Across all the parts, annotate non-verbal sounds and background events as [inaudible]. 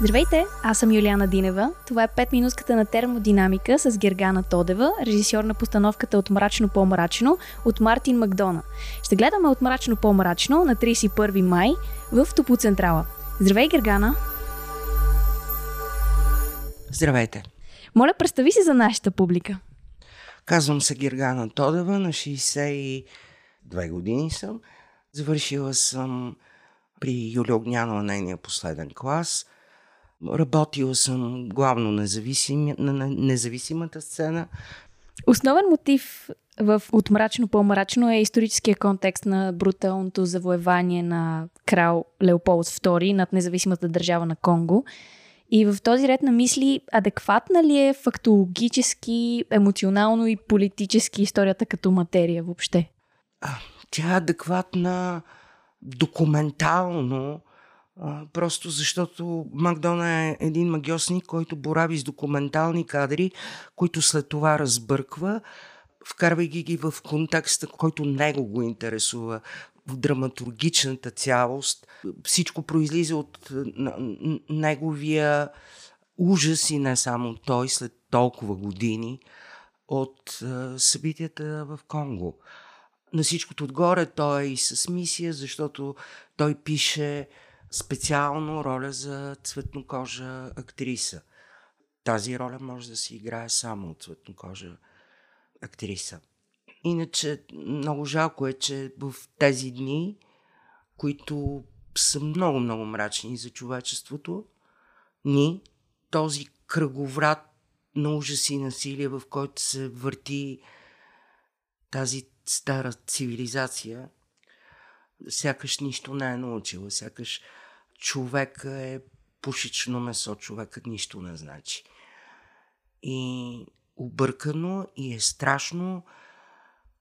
Здравейте, аз съм Юлиана Динева. Това е 5 минутката на термодинамика с Гергана Тодева, режисьор на постановката От мрачно по-мрачно от Мартин Макдона. Ще гледаме От мрачно по-мрачно на 31 май в Топоцентрала. Здравей, Гергана! Здравейте! Моля, представи се за нашата публика. Казвам се Гергана Тодева, на 62 години съм. Завършила съм при Юлия Огнянова нейния последен клас. Работила съм главно независим, на независимата сцена. Основен мотив в От мрачно по-мрачно е историческия контекст на бруталното завоевание на крал Леополд II над независимата държава на Конго. И в този ред на мисли, адекватна ли е фактологически, емоционално и политически историята като материя въобще? Тя е адекватна документално, просто защото Макдона е един магиосник, който борави с документални кадри, които след това разбърква, вкарвайки ги в контекста, който него го интересува, в драматургичната цялост. Всичко произлиза от неговия ужас и не само той след толкова години от събитията в Конго. На всичкото отгоре той е и с мисия, защото той пише специално роля за цветнокожа актриса. Тази роля може да се играе само от цветнокожа актриса. Иначе много жалко е, че в тези дни, които са много-много мрачни за човечеството, ни този кръговрат на ужаси и насилие, в който се върти тази стара цивилизация, сякаш нищо не е научила, сякаш човека е пушечно месо, човекът нищо не значи. И объркано и е страшно,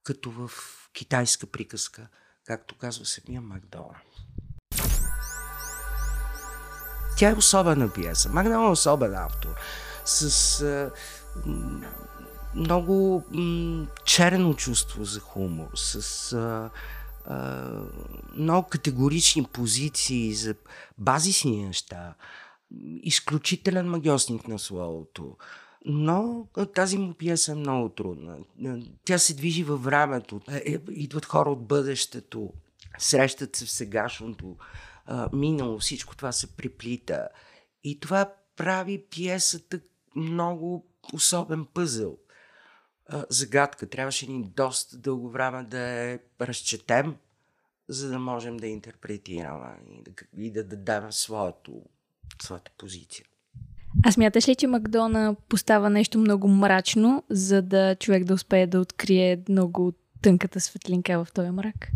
като в китайска приказка, както казва самия Макдона. Тя е особена пиеса. Макдона е особен автор. С а, много м- черно чувство за хумор, с а, много категорични позиции за базисни неща, изключителен магиосник на словото. Но тази му пиеса е много трудна. Тя се движи във времето. Е, идват хора от бъдещето, срещат се в сегашното, минало, всичко това се приплита. И това прави пиесата много особен пъзъл. Загадка. Трябваше ни доста дълго време да я разчетем, за да можем да интерпретираме и да, и да дадем своето, своята позиция. А смяташ ли, че Макдона постава нещо много мрачно, за да човек да успее да открие много тънката светлинка в този мрак?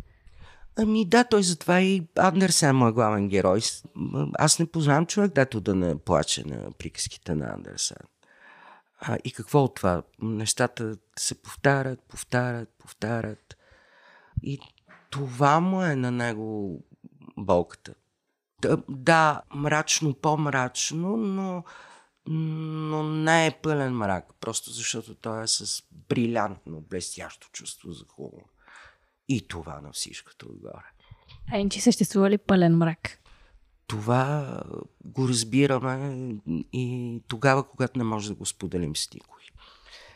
Ами да, той затова и Андерсен е главен герой. Аз не познавам човек, дето да не плаче на приказките на Андерсен. А, и какво от това? Нещата се повтарят, повтарят, повтарят. И това му е на него болката. Да, мрачно, по-мрачно, но но не е пълен мрак, просто защото той е с брилянтно, блестящо чувство за хумор. И това на всичкото отгоре. А иначе съществува ли пълен мрак? Това го разбираме и тогава, когато не може да го споделим с никой.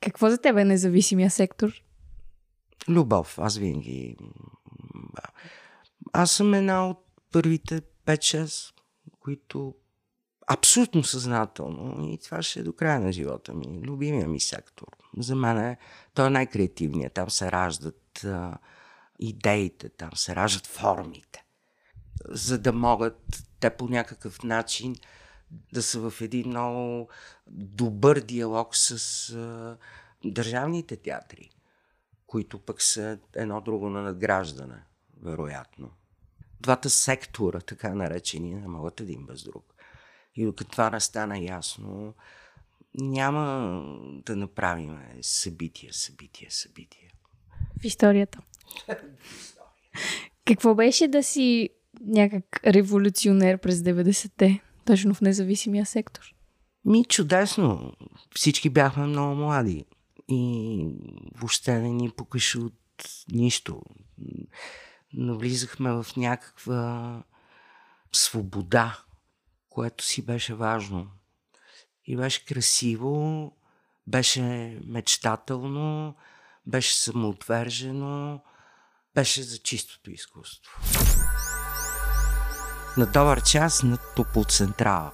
Какво за теб е независимия сектор? Любов. Аз винаги... Аз съм една от първите 5-6, които абсолютно съзнателно и това ще е до края на живота ми. Любимия ми сектор. За мен е, той е най-креативният. Там се раждат а, идеите, там се раждат формите. За да могат те по някакъв начин да са в един много добър диалог с а, държавните театри, които пък са едно друго на надграждане, вероятно. Двата сектора, така наречени, не могат един без друг. И докато това не стана ясно, няма да направим събития, събития, събития. В историята. [laughs] Какво беше да си някак революционер през 90-те, точно в независимия сектор? Ми чудесно. Всички бяхме много млади и въобще не ни покаше от нищо. Навлизахме в някаква свобода което си беше важно. И беше красиво, беше мечтателно, беше самоотвержено, беше за чистото изкуство. На добър час на Топлоцентрала.